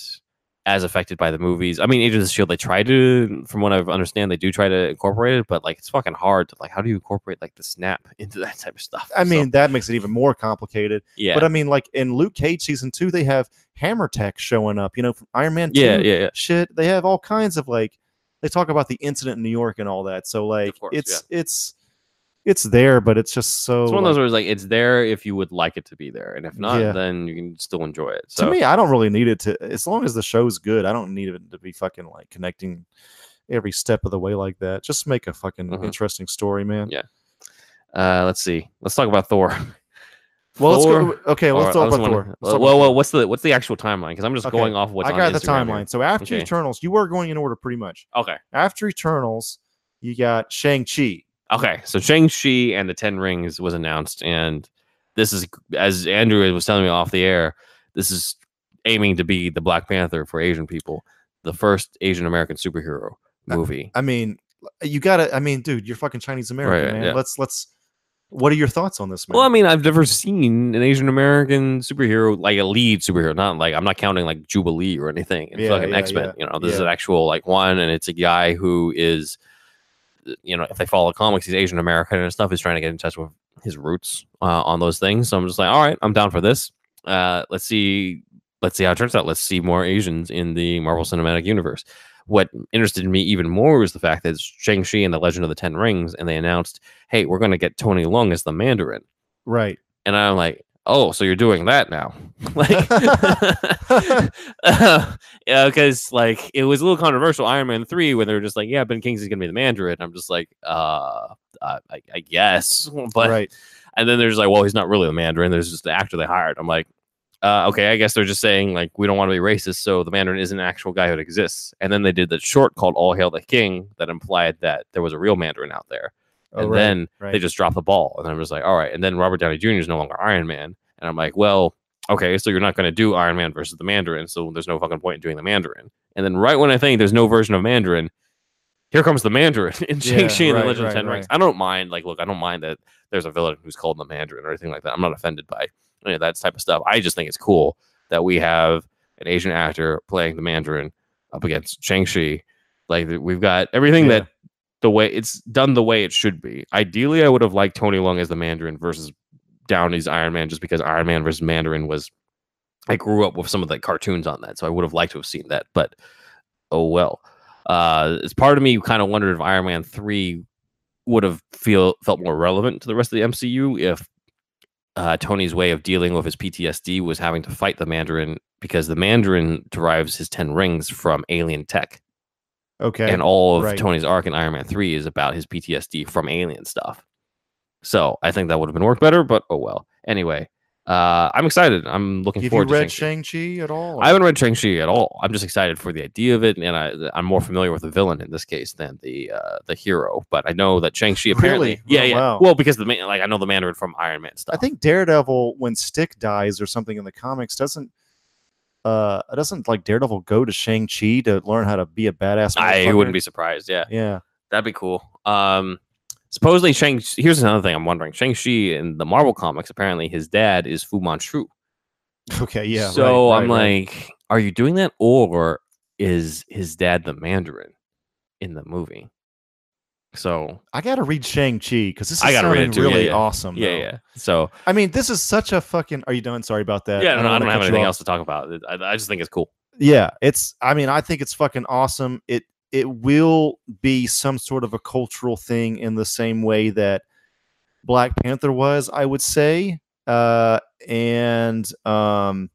as affected by the movies. I mean, Agents of Shield they try to, from what I understand, they do try to incorporate it, but like it's fucking hard to like how do you incorporate like the snap into that type of stuff? I So, mean, that makes it even more complicated. yeah, But I mean, like in Luke Cage season two, they have Hammer Tech showing up. You know, from Iron Man. 2, yeah, yeah, yeah. shit. They have all kinds of like they talk about the incident in New York and all that. So like course, it's it's it's there, but it's just so It's one of those like, where it's like it's there if you would like it to be there, and if not, Yeah. then you can still enjoy it. So to me, I don't really need it to as long as the show's good, I don't need it to be fucking like connecting every step of the way like that. Just make a fucking Mhm. interesting story, man. Yeah. uh, let's see. Let's talk about Thor. Well, let's go. Okay, let's talk about Thor. Let's Well, talk well, well, what's the what's the actual timeline? Because I'm just Okay, going off what's I on got the Instagram here. timeline. So after Okay. Eternals, you were going in order pretty much. Okay. After Eternals, you got Shang Chi. Okay, so Shang-Chi and the Ten Rings was announced, and this is, as Andrew was telling me off the air, this is aiming to be the Black Panther for Asian people, the first Asian American superhero movie. I mean, you gotta. I mean, dude, you're fucking Chinese American, Right, man. yeah. Let's let's. What are your thoughts on this, man? Well, I mean, I've never seen an Asian American superhero, like a lead superhero. Not like I'm not counting like Jubilee or anything. It's Yeah, fucking yeah, X Men. yeah, You know, this is an actual like one, and it's a guy who is, you know, if they follow comics, he's Asian American and stuff. He's trying to get in touch with his roots uh, on those things. So I'm just like, all right, I'm down for this. Uh, let's see, let's see how it turns out. Let's see more Asians in the Marvel Cinematic Universe. What interested me even more was the fact that it's Shang-Chi and the Legend of the Ten Rings, and they announced, hey, we're going to get Tony Leung as the Mandarin. right. And I'm like, oh, so you're doing that now? like, yeah, because like it was a little controversial. Iron Man three, when they were just like, yeah, Ben Kingsley's gonna be the Mandarin. I'm just like, uh, uh I, I guess, but right. and then there's like, well, he's not really the Mandarin. There's just the actor they hired. I'm like, uh, okay, I guess they're just saying like we don't want to be racist, so the Mandarin is an actual guy who exists. And then they did that short called "All Hail the King" that implied that there was a real Mandarin out there. Oh, and right, then right. they just dropped the ball. And I'm just like, all right. And then Robert Downey Jr. is no longer Iron Man. And I'm like, well, okay, so you're not going to do Iron Man versus the Mandarin. So there's no fucking point in doing the Mandarin. And then right when I think there's no version of Mandarin, here comes the Mandarin in Yeah, Shang-Chi and right, the Legend of right, Ten Rings. right. I don't mind, like, look, I don't mind that there's a villain who's called the Mandarin or anything like that. I'm not offended by any of that type of stuff. I just think it's cool that we have an Asian actor playing the Mandarin up against Shang-Chi. Like we've got everything Yeah. that the way it's done the way it should be. Ideally, I would have liked Tony Leung as the Mandarin versus Downey's Iron Man, just because Iron Man versus Mandarin was. I grew up with some of the cartoons on that, so I would have liked to have seen that. But oh well. Uh, it's part of me kind of wondered if Iron Man three would have feel felt more relevant to the rest of the MCU if uh, Tony's way of dealing with his PTSD was having to fight the Mandarin because the Mandarin derives his ten rings from alien tech, Okay. and all of right. Tony's arc in Iron Man three is about his PTSD from alien stuff. So I think that would have been worked better, but oh well. Anyway, uh, I'm excited. I'm looking Have you forward to read Shang-Chi. Shang-Chi at all? I haven't read Shang Chi at all. I'm just excited for the idea of it, and I, I'm more familiar with the villain in this case than the uh, the hero. But I know that Shang Chi apparently, Really? yeah, Oh, yeah. wow. Well, because the man, like I know the Mandarin from Iron Man stuff. I think Daredevil, when Stick dies or something in the comics, doesn't uh doesn't like Daredevil go to Shang Chi to learn how to be a badass. I wouldn't be surprised. Yeah, Yeah. that'd be cool. Um, supposedly Shang. Here's another thing I'm wondering. Shang Chi in the Marvel comics, apparently his dad is Fu Manchu. Okay. Yeah. right, so I'm right, right. like, are you doing that, or is his dad the Mandarin in the movie? So I gotta read Shang Chi because this is I gotta read it too, really yeah. awesome. yeah, though. yeah. So I mean, this is such a fucking. Are you done? Sorry about that. yeah, no, no, I don't have anything off. else to talk about. I, I just think it's cool. Yeah, it's. I mean, I think it's fucking awesome. It it will be some sort of a cultural thing in the same way that Black Panther was. I would say, uh, and um,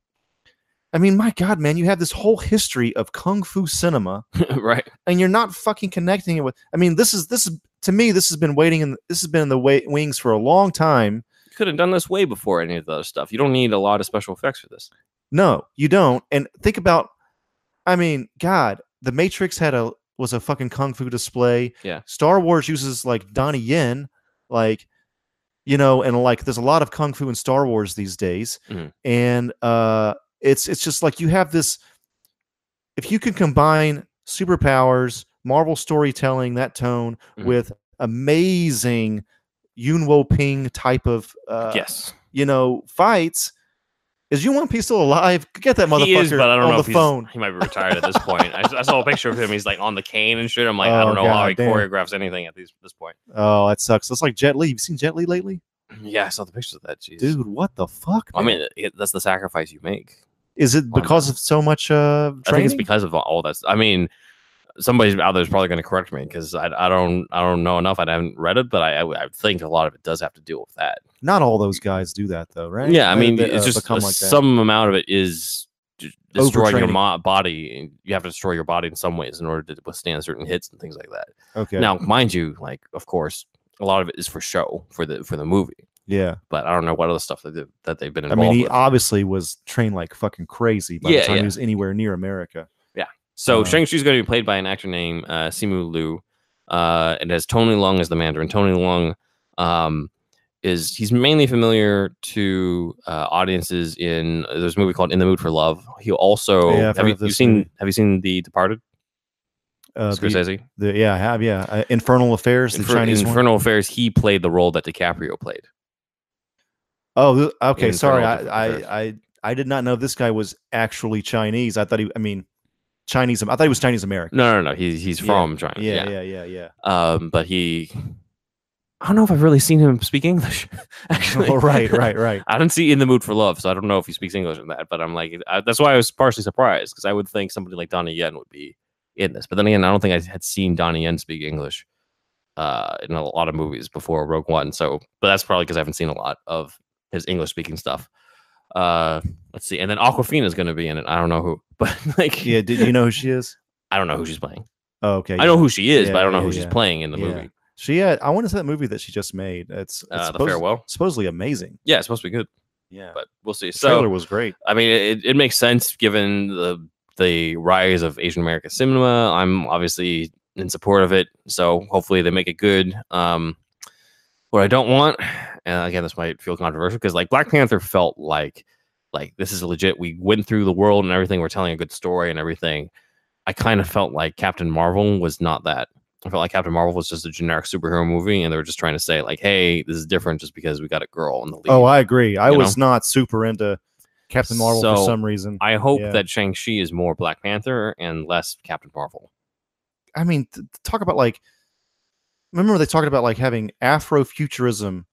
I mean, my God, man, you have this whole history of kung fu cinema, right. and you're not fucking connecting it with. I mean, this is this is to me, this has been waiting and this has been in the way, wings for a long time. You could have done this way before any of the other stuff. You don't need a lot of special effects for this. No, you don't. And think about, I mean, God, the Matrix had a was a fucking kung fu display. Yeah. Star Wars uses like Donnie Yen, like, you know, and like there's a lot of kung fu in Star Wars these days, Mhm. and uh, it's it's just like you have this. If you can combine superpowers, Marvel storytelling, that tone Mhm. with amazing Yuen Woo-ping type of uh, yes. you know, fights. Is Yuen Woo-ping still alive? Get that motherfucker He is, but I don't on know the if he's- phone. He might be retired at this point. I, I saw a picture of him. He's like on the cane and shit. I'm like, I Oh, don't know how he damn. choreographs anything at these, this point. Oh, that sucks. That's like Jet Li. You've seen Jet Li lately, Yeah, I saw the pictures of that. Jeez. dude? What the fuck? I mean, it, that's the sacrifice you make. is it because of so much uh training? I think it's because of all that. I mean, somebody out there is probably going to correct me because I, I don't I don't know enough. I haven't read it, but I, I I think a lot of it does have to do with that. Not all those guys do that though, right? Yeah, I mean, they, it's uh, just like some amount of it is destroying your mo- body. and You have to destroy your body in some ways in order to withstand certain hits and things like that. Okay. Now, mind you, like of course, a lot of it is for show for the for the movie. yeah. But I don't know what other stuff that they, that they've been involved. I mean, he with. obviously was trained like fucking crazy by Yeah, the time yeah. he was anywhere near America. Yeah. So Uh, Shang-Chi's going to be played by an actor named uh, Simu Liu. Uh, it has Tony Leung as the Mandarin. Tony Leung, um, is he's mainly familiar to uh, audiences in there's a movie called In the Mood for Love. He also Yeah, I've you this seen movie. have you seen The Departed? Uh, Scorsese. the, yeah, I have yeah. Uh, Infernal Affairs, the Infer- Chinese one. Infernal Affairs. He played the role that DiCaprio played. Oh, okay. Sorry, I, I, I, I did not know this guy was actually Chinese. I thought he, I mean, Chinese. I thought he was Chinese American. No, no, no. He's he's Yeah, from China. Yeah, yeah, yeah, yeah. Um, but he, I don't know if I've really seen him speak English. Actually, Oh, right, right, right. I didn't see In the Mood for Love, so I don't know if he speaks English in that. But I'm like, I, that's why I was partially surprised because I would think somebody like Donnie Yen would be in this. But then again, I don't think I had seen Donnie Yen speak English uh, in a lot of movies before Rogue One. So, but that's probably because I haven't seen a lot of his English speaking stuff. Uh, let's see, and then Awkwafina is going to be in it. I don't know who, but like, Yeah. Did you know who she is? I don't know who she's playing. Oh, okay. I know who she is, but I don't know yeah, who she's playing in the Yeah. movie. She had. I want to say that movie that she just made. It's, it's Uh, the supposed- farewell. supposedly amazing. Yeah, it's supposed to be good, Yeah. but we'll see. the So trailer was great. I mean, it, it makes sense given the the rise of Asian American cinema. I'm obviously in support of it, so hopefully they make it good. Um, what I don't want, and again, this might feel controversial because like Black Panther felt like like this is legit. We went through the world and everything. We're telling a good story and everything. I kind of felt like Captain Marvel was not that. I felt like Captain Marvel was just a generic superhero movie, and they were just trying to say like, "Hey, this is different just because we got a girl in the lead." Oh, I agree. I you was not super into Captain Marvel for some reason. I hope Yeah. that Shang Chi is more Black Panther and less Captain Marvel. I mean, t- talk about like. Remember they talked about like having Afrofuturism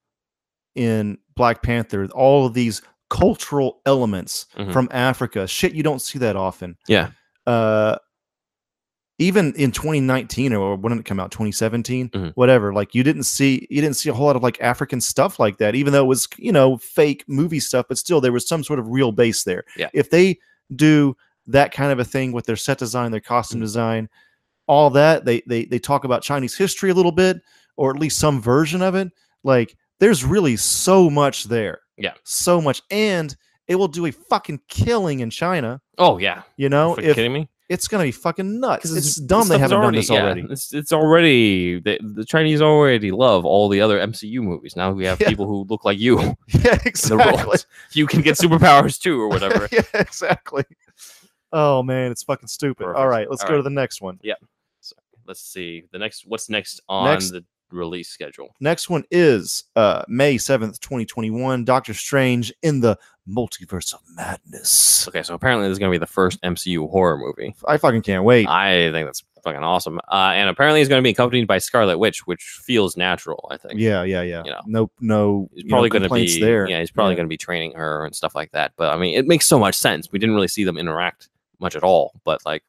in Black Panther. All of these cultural elements Mhm. from Africa. Shit, you don't see that often. Yeah. Uh, even in 2019 or when did it come out 2017 Mhm. whatever like you didn't see you didn't see a whole lot of like african stuff like that even though it was you know fake movie stuff but still there was some sort of real base there Yeah. if they do that kind of a thing with their set design their costume Mhm. design all that they they they talk about chinese history a little bit or at least some version of it like there's really so much there Yeah. so much and it will do a fucking killing in china Oh yeah. you know Are if kidding me? It's gonna be fucking nuts. It's this dumb they haven't done this yeah, already. it's it's already the, the Chinese already love all the other MCU movies. Now we have Yeah. people who look like you. Yeah, exactly. You can get superpowers too, or whatever. yeah, exactly. Oh man, it's fucking stupid. All Perfect. right, let's All go to the next one. Yeah. Let's see the next. What's next on Next- the release schedule? Next one is uh May 7th, 2021, Doctor Strange in the Multiverse of Madness. Okay, so apparently this is gonna be the first MCU horror movie. I fucking can't wait. I think that's fucking awesome. Uh, and apparently it's gonna be accompanied by Scarlet Witch, which feels natural. I think. Yeah, yeah, yeah. You know, no no He's probably going to be there. Yeah, he's probably Yeah. going to be training her and stuff like that. But I mean, it makes so much sense. We didn't really see them interact much at all, but like,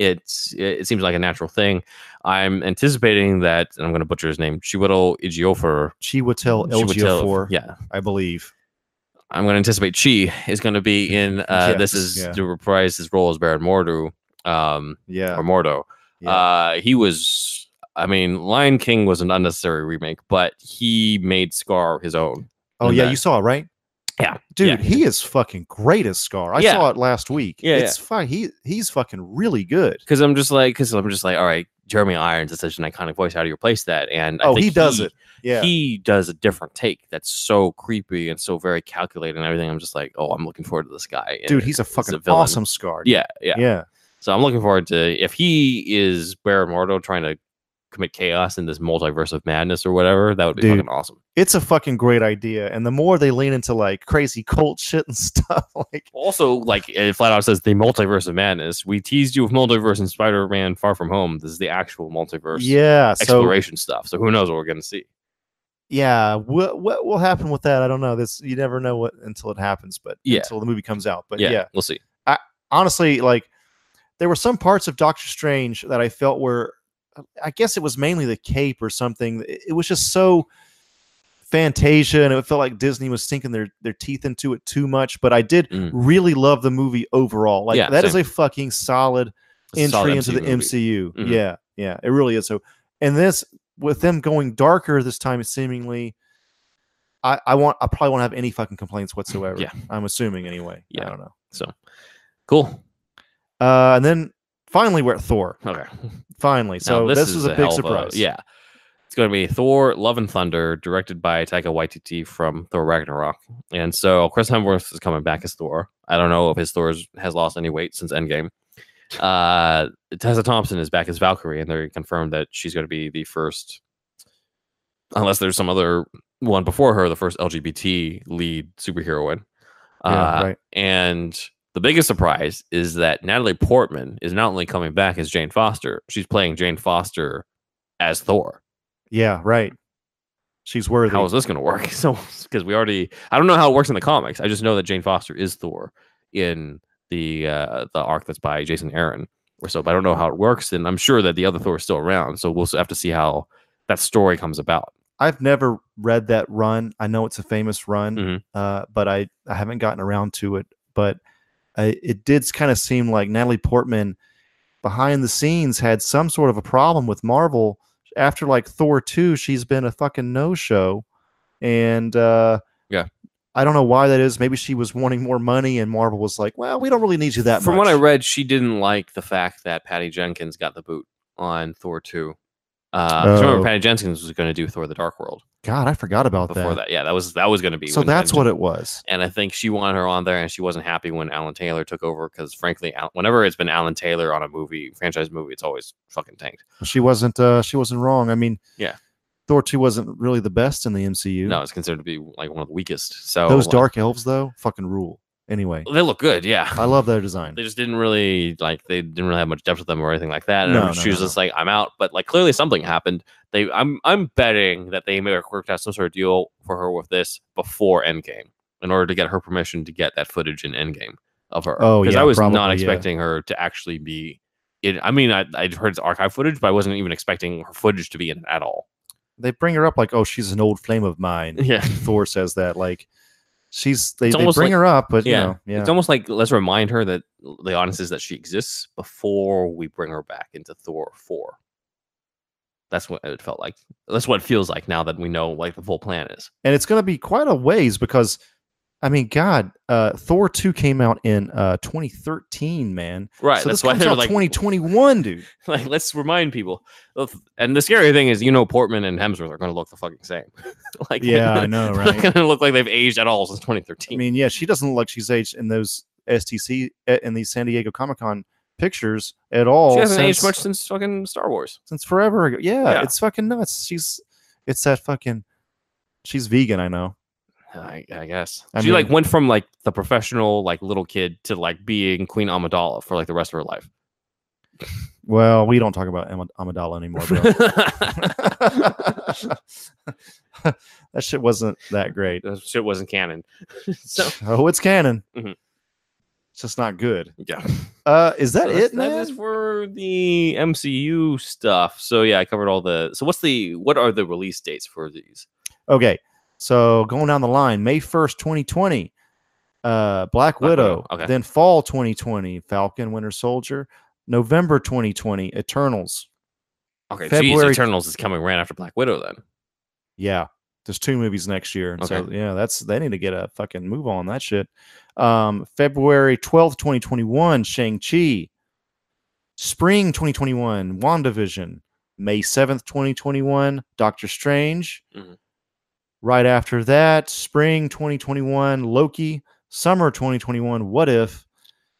it's it, it seems like a natural thing. I'm anticipating that, and I'm going to butcher his name, Chiwetel Ejiofor. Chiwetel Ejiofor, Yeah, I believe. I'm going to anticipate Chi is going to be in. Uh, this is yeah. to reprise his role as Baron Mordo, um, Yeah. or Mordo. yeah. Uh, he was. I mean, Lion King was an unnecessary remake, but he made Scar his own. oh yeah, that. you saw it, right? Yeah, Dude, yeah. he is fucking great as Scar. I Yeah. saw it last week. Yeah, it's fine. He he's fucking really good. because I'm just like, because I'm just like, all right, Jeremy Irons is such an iconic voice. How do you replace that? And I oh, think he does it. Yeah. He does a different take that's so creepy and so very calculated and everything. I'm just like, oh, I'm looking forward to this guy. And Dude, he's a fucking villain. awesome Scar. Yeah, yeah, Yeah. So I'm looking forward to if he is Baron Mordo trying to commit chaos in this multiverse of madness or whatever. That would be Dude. fucking awesome. It's a fucking great idea. And the more they lean into like crazy cult shit and stuff, like Also, like it flat out says the multiverse of madness. We teased you with multiverse in Spider-Man: Far From Home. This is the actual multiverse yeah. So exploration stuff. So who knows what we're gonna see? yeah, what what will happen with that? I don't know. This you never know what until it happens, but Yeah. until the movie comes out. But yeah, yeah, we'll see. honestly, like there were some parts of Doctor Strange that I felt were, I guess it was mainly the cape or something. It, was just so Fantasia, and it felt like Disney was sinking their their teeth into it too much. But I did Mm. really love the movie overall. Like Yeah, that is same. a fucking solid a solid entry into the movie. MCU. Mhm. Yeah, yeah, it really is. So, and this with them going darker this time, seemingly, I I want I probably won't have any fucking complaints whatsoever. Yeah. I'm assuming anyway. Yeah. I don't know. So cool. Uh, and then finally we're at Thor. Okay. Finally, so Now, this, was a, big hell of surprise. yeah. It's going to be Thor: Love and Thunder, directed by Taika Waititi from Thor Ragnarok. And so Chris Hemsworth is coming back as Thor. I don't know if his Thor has lost any weight since Endgame. Uh, Tessa Thompson is back as Valkyrie, and they confirmed that she's going to be the first, unless there's some other one before her, the first LGBT lead superheroine. Yeah, Uh, right. And the biggest surprise is that Natalie Portman is not only coming back as Jane Foster, she's playing Jane Foster as Thor. Yeah, right. She's worthy. How is this going to work? So, because we already, I don't know how it works in the comics. I just know that Jane Foster is Thor in the uh, the arc that's by Jason Aaron or so. But I don't know how it works, and I'm sure that the other Thor is still around. So we'll have to see how that story comes about. I've never read that run. I know it's a famous run, Mhm. uh, but I, I haven't gotten around to it. But I, it did kind of seem like Natalie Portman behind the scenes had some sort of a problem with Marvel. After like Thor 2, she's been a fucking no show. And uh, Yeah. I don't know why that is. Maybe she was wanting more money, and Marvel was like, well, we don't really need you that From much. what I read, she didn't like the fact that Patty Jenkins got the boot on Thor 2. Uh, Oh. remember, Patty Jenkins was going to do Thor: The Dark World God, I forgot about before that. that. Yeah, that was that was going to be. So that's what it was. and I think she wanted her on there, and she wasn't happy when Alan Taylor took over because, frankly, Al- whenever it's been Alan Taylor on a movie, franchise movie, it's always fucking tanked. She wasn't. Uh, she wasn't wrong. I mean, Yeah. Thor two wasn't really the best in the MCU. No, it's considered to be like one of the weakest. So those like, dark elves though, fucking rule. Anyway, They look good, yeah. I love their design. They just didn't really like they didn't really have much depth with them or anything like that. And No, no, she was no, just like, I'm out. But like clearly something happened. They I'm I'm betting that they may have worked out some sort of deal for her with this before Endgame in order to get her permission to get that footage in Endgame of her. Oh, Because yeah, I was probably, not yeah. expecting her to actually be in I mean I I'd heard it's archive footage, but I wasn't even expecting her footage to be in it at all. They bring her up like, oh, she's an old flame of mine. Yeah. Thor says that like she's they, they bring like- her up, but Yeah. you know, yeah. It's almost like let's remind her that the honest is that she exists before we bring her back into Thor 4. That's what it felt like. That's what it feels like now that we know like the full plan is. and it's going to be quite a ways because I mean, God, uh, Thor two came out in uh, 2013, man. Right. so that's this why comes they're like 2021, dude. like let's remind people. And the scary thing is, you know, Portman and Hemsworth are going to look the fucking same. like Yeah, I know, right? not going to look like they've aged at all since 2013. I mean, yeah, she doesn't look like she's aged in those SDCC uh, in these San Diego Comic Con pictures at all. she hasn't aged much since fucking Star Wars. since forever ago. Yeah, Yeah. it's fucking nuts. She's it's that fucking. She's vegan, I know. I, I guess I she like went from like the professional like little kid to like being Queen Amidala for like the rest of her life. Well, we don't talk about Am- Amidala anymore, bro. that shit wasn't that great. that shit wasn't canon. so Oh, it's canon. Mhm. It's just not good. yeah, Uh, is that So it, That is for the MCU stuff. So yeah, I covered all the. So what's the what are the release dates for these? Okay, so going down the line, May first, twenty twenty, uh, Black, Black Widow. Widow, okay. Then fall twenty twenty, Falcon, Winter Soldier. November twenty twenty, Eternals. Okay, February- geez, Eternals is coming right after Black Widow. Then Yeah, there's two movies next year, and so yeah, that's they need to get a fucking move on that shit. Um, February twelfth, twenty twenty one, Shang Chi. Spring twenty twenty one, WandaVision. May seventh, twenty twenty one, Doctor Strange. Mhm. Right after that, spring twenty twenty one, Loki. Summer twenty twenty one, What If.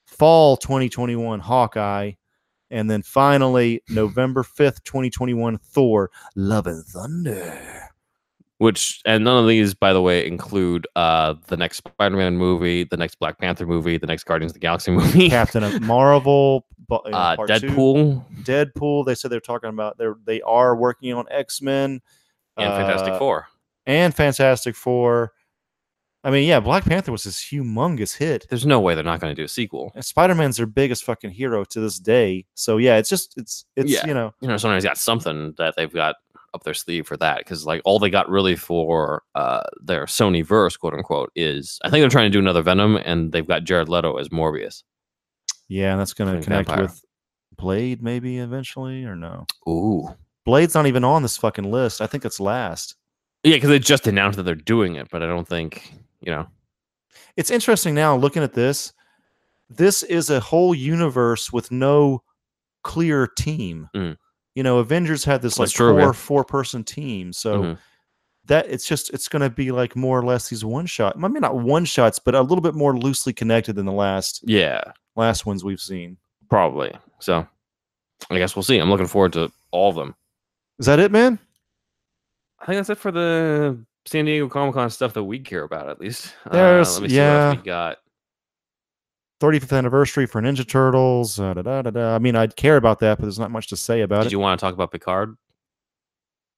Fall twenty twenty one, Hawkeye. And then finally, November 5th, 2021, Thor, Love and Thunder. which and none of these, by the way, include uh the next Spider-Man movie, the next Black Panther movie, the next Guardians of the Galaxy movie, Captain of Marvel, bu- you know, uh, part two, Deadpool, Deadpool. They said they're talking about they're they are working on X Men and Fantastic uh, Four. And Fantastic Four. I mean, yeah, Black Panther was this humongous hit. There's no way they're not going to do a sequel. Spider Man's their biggest fucking hero to this day. So yeah, it's just it's it's Yeah. you know You know, somebody's got something that they've got up their sleeve for that because like all they got really for uh their Sony verse, quote unquote, is I think they're trying to do another Venom, and they've got Jared Leto as Morbius. yeah, and that's gonna connect vampire. with Blade maybe eventually or no. Ooh, Blade's not even on this fucking list. I think it's last. Yeah, because they just announced that they're doing it, but I don't think you know. it's interesting now looking at this. This is a whole universe with no clear team. Mm. You know, Avengers had this like true, four yeah. four person team. So Mhm. that it's just it's going to be like more or less these one shot. I mean, not one shots, but a little bit more loosely connected than the last Yeah, last ones we've seen. probably. So I guess we'll see. I'm looking forward to all of them. Is that it, man? I think that's it for the San Diego Comic Con stuff that we care about, at least. There's- uh, let me see yeah. we got. 35th anniversary for Ninja Turtles. Uh, da, da, da. I mean, I'd care about that, but there's not much to say about Did it. Did you want to talk about Picard?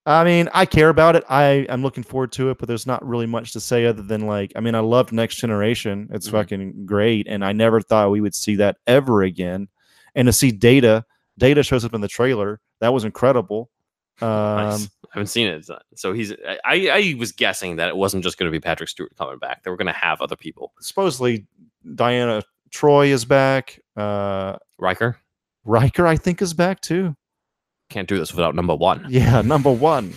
I mean, I care about it. I I'm looking forward to it, but there's not really much to say other than like, I mean, I loved Next Generation. It's Mhm. fucking great, and I never thought we would see that ever again. And to see Data, Data shows up in the trailer. That was incredible. Um, Nice. I haven't seen it. so- he's. I, I I was guessing that it wasn't just going to be Patrick Stewart coming back. They were going to have other people. supposedly, Deanna Troi is back. Uh, Riker Riker, I think, is back too. can't do this without number one. Yeah, number one,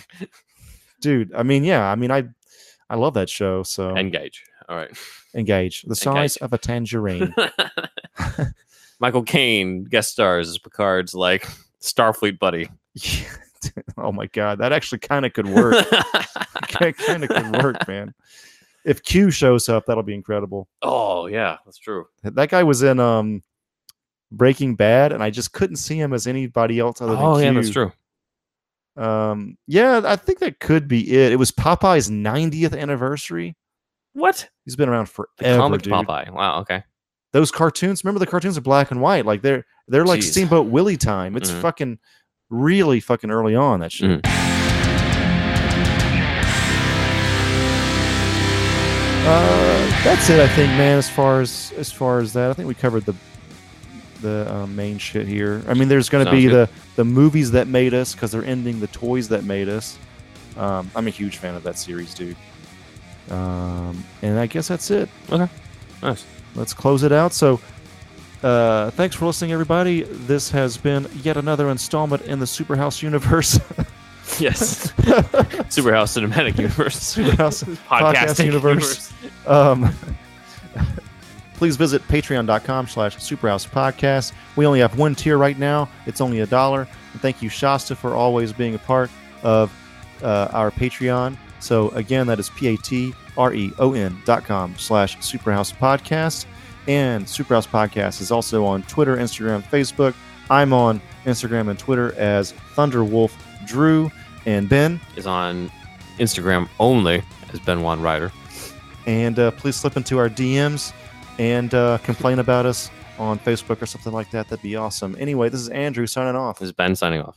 dude. I mean, yeah. I mean, I I love that show. So Engage. All right. engage the size Engage. of a tangerine. Michael Caine guest stars as Picard's like Starfleet buddy. Yeah. oh my god, that actually kind of could work. kind of could work, man. If Q shows up, that'll be incredible. oh yeah, that's true. That guy was in um Breaking Bad, and I just couldn't see him as anybody else other than Oh Q. yeah, that's true. Um, yeah, I think that could be it. It was Popeye's 90th anniversary. What? He's been around forever. The comic dude. Popeye. Wow. Okay. Those cartoons, remember the cartoons are black and white. Like they're they're like Jeez. Steamboat Willie time. It's Mhm. fucking really fucking early on that shit. Mhm. Uh, that's it, I think, man. As far as as far as that, I think we covered the the um, main shit here. I mean, there's going to be good. the the movies that made us because they're ending the toys that made us. Um, I'm a huge fan of that series, dude. Um, and I guess that's it. Okay, nice. Let's close it out. So, uh, thanks for listening, everybody. This has been yet another installment in the Superhouse universe. Yes. Superhouse Cinematic Universe. Superhouse Podcasting universe. Um, please visit patreon.com slash superhouse podcast. We only have one tier right now. It's only a dollar. And thank you, Shasta, for always being a part of uh, our Patreon. So again, that is P-A-T-R-E-O-N dot com slash superhouse podcast. And Superhouse Podcast is also on Twitter, Instagram, Facebook. I'm on Instagram and Twitter as Thunderwolf Drew and Ben. Is on Instagram only as Ben Juan Ryder. and uh, please slip into our DMs and uh, complain about us on Facebook or something like that. That'd be awesome. Anyway, this is Andrew signing off. This is Ben signing off.